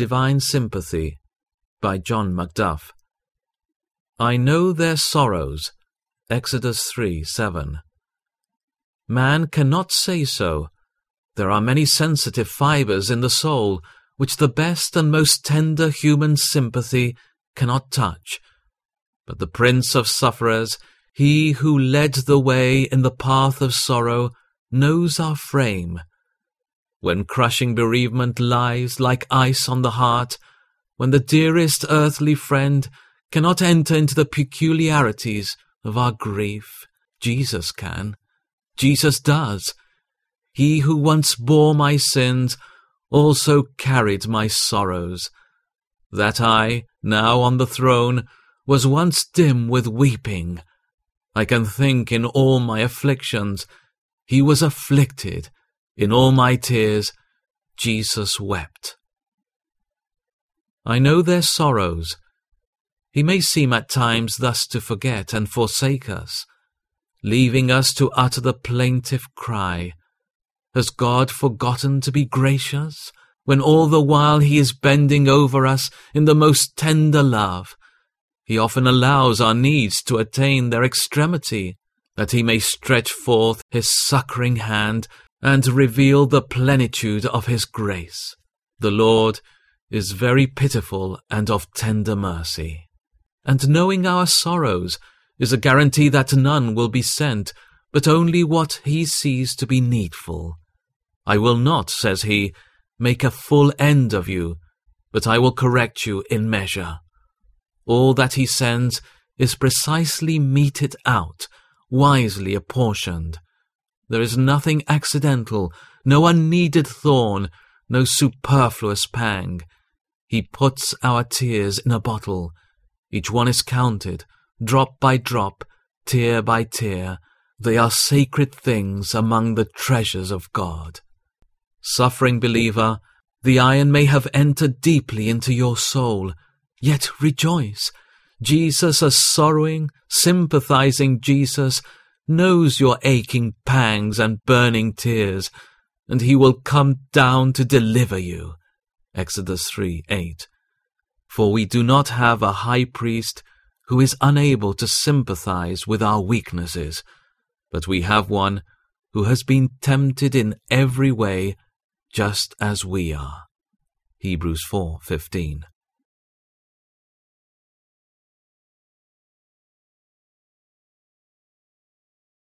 Divine Sympathy by John Macduff. I know their sorrows. Exodus 3 7. Man cannot say so. There are many sensitive fibres in the soul which the best and most tender human sympathy cannot touch. But the Prince of Sufferers, he who led the way in the path of sorrow, knows our frame. When crushing bereavement lies like ice on the heart, when the dearest earthly friend cannot enter into the peculiarities of our grief, Jesus can. Jesus does. He who once bore my sins also carried my sorrows. That eye, now on the throne, was once dim with weeping. I can think in all my afflictions he was afflicted. In all my tears, Jesus wept. I know their sorrows. He may seem at times thus to forget and forsake us, leaving us to utter the plaintive cry, Has God forgotten to be gracious, when all the while he is bending over us in the most tender love? He often allows our needs to attain their extremity, that he may stretch forth his succouring hand and reveal the plenitude of his grace. The Lord is very pitiful and of tender mercy. And knowing our sorrows is a guarantee that none will be sent, but only what he sees to be needful. I will not, says he, make a full end of you, but I will correct you in measure. All that he sends is precisely meted out wisely apportioned. There is nothing accidental, no unneeded thorn, no superfluous pang. He puts our tears in a bottle. Each one is counted, drop by drop, tear by tear. They are sacred things among the treasures of God. Suffering believer, the iron may have entered deeply into your soul, yet rejoice. Jesus, a sorrowing, sympathizing Jesus, knows your aching pangs and burning tears, and he will come down to deliver you. Exodus 3 8. For we do not have a high priest who is unable to sympathize with our weaknesses, but we have one who has been tempted in every way just as we are. Hebrews 4:15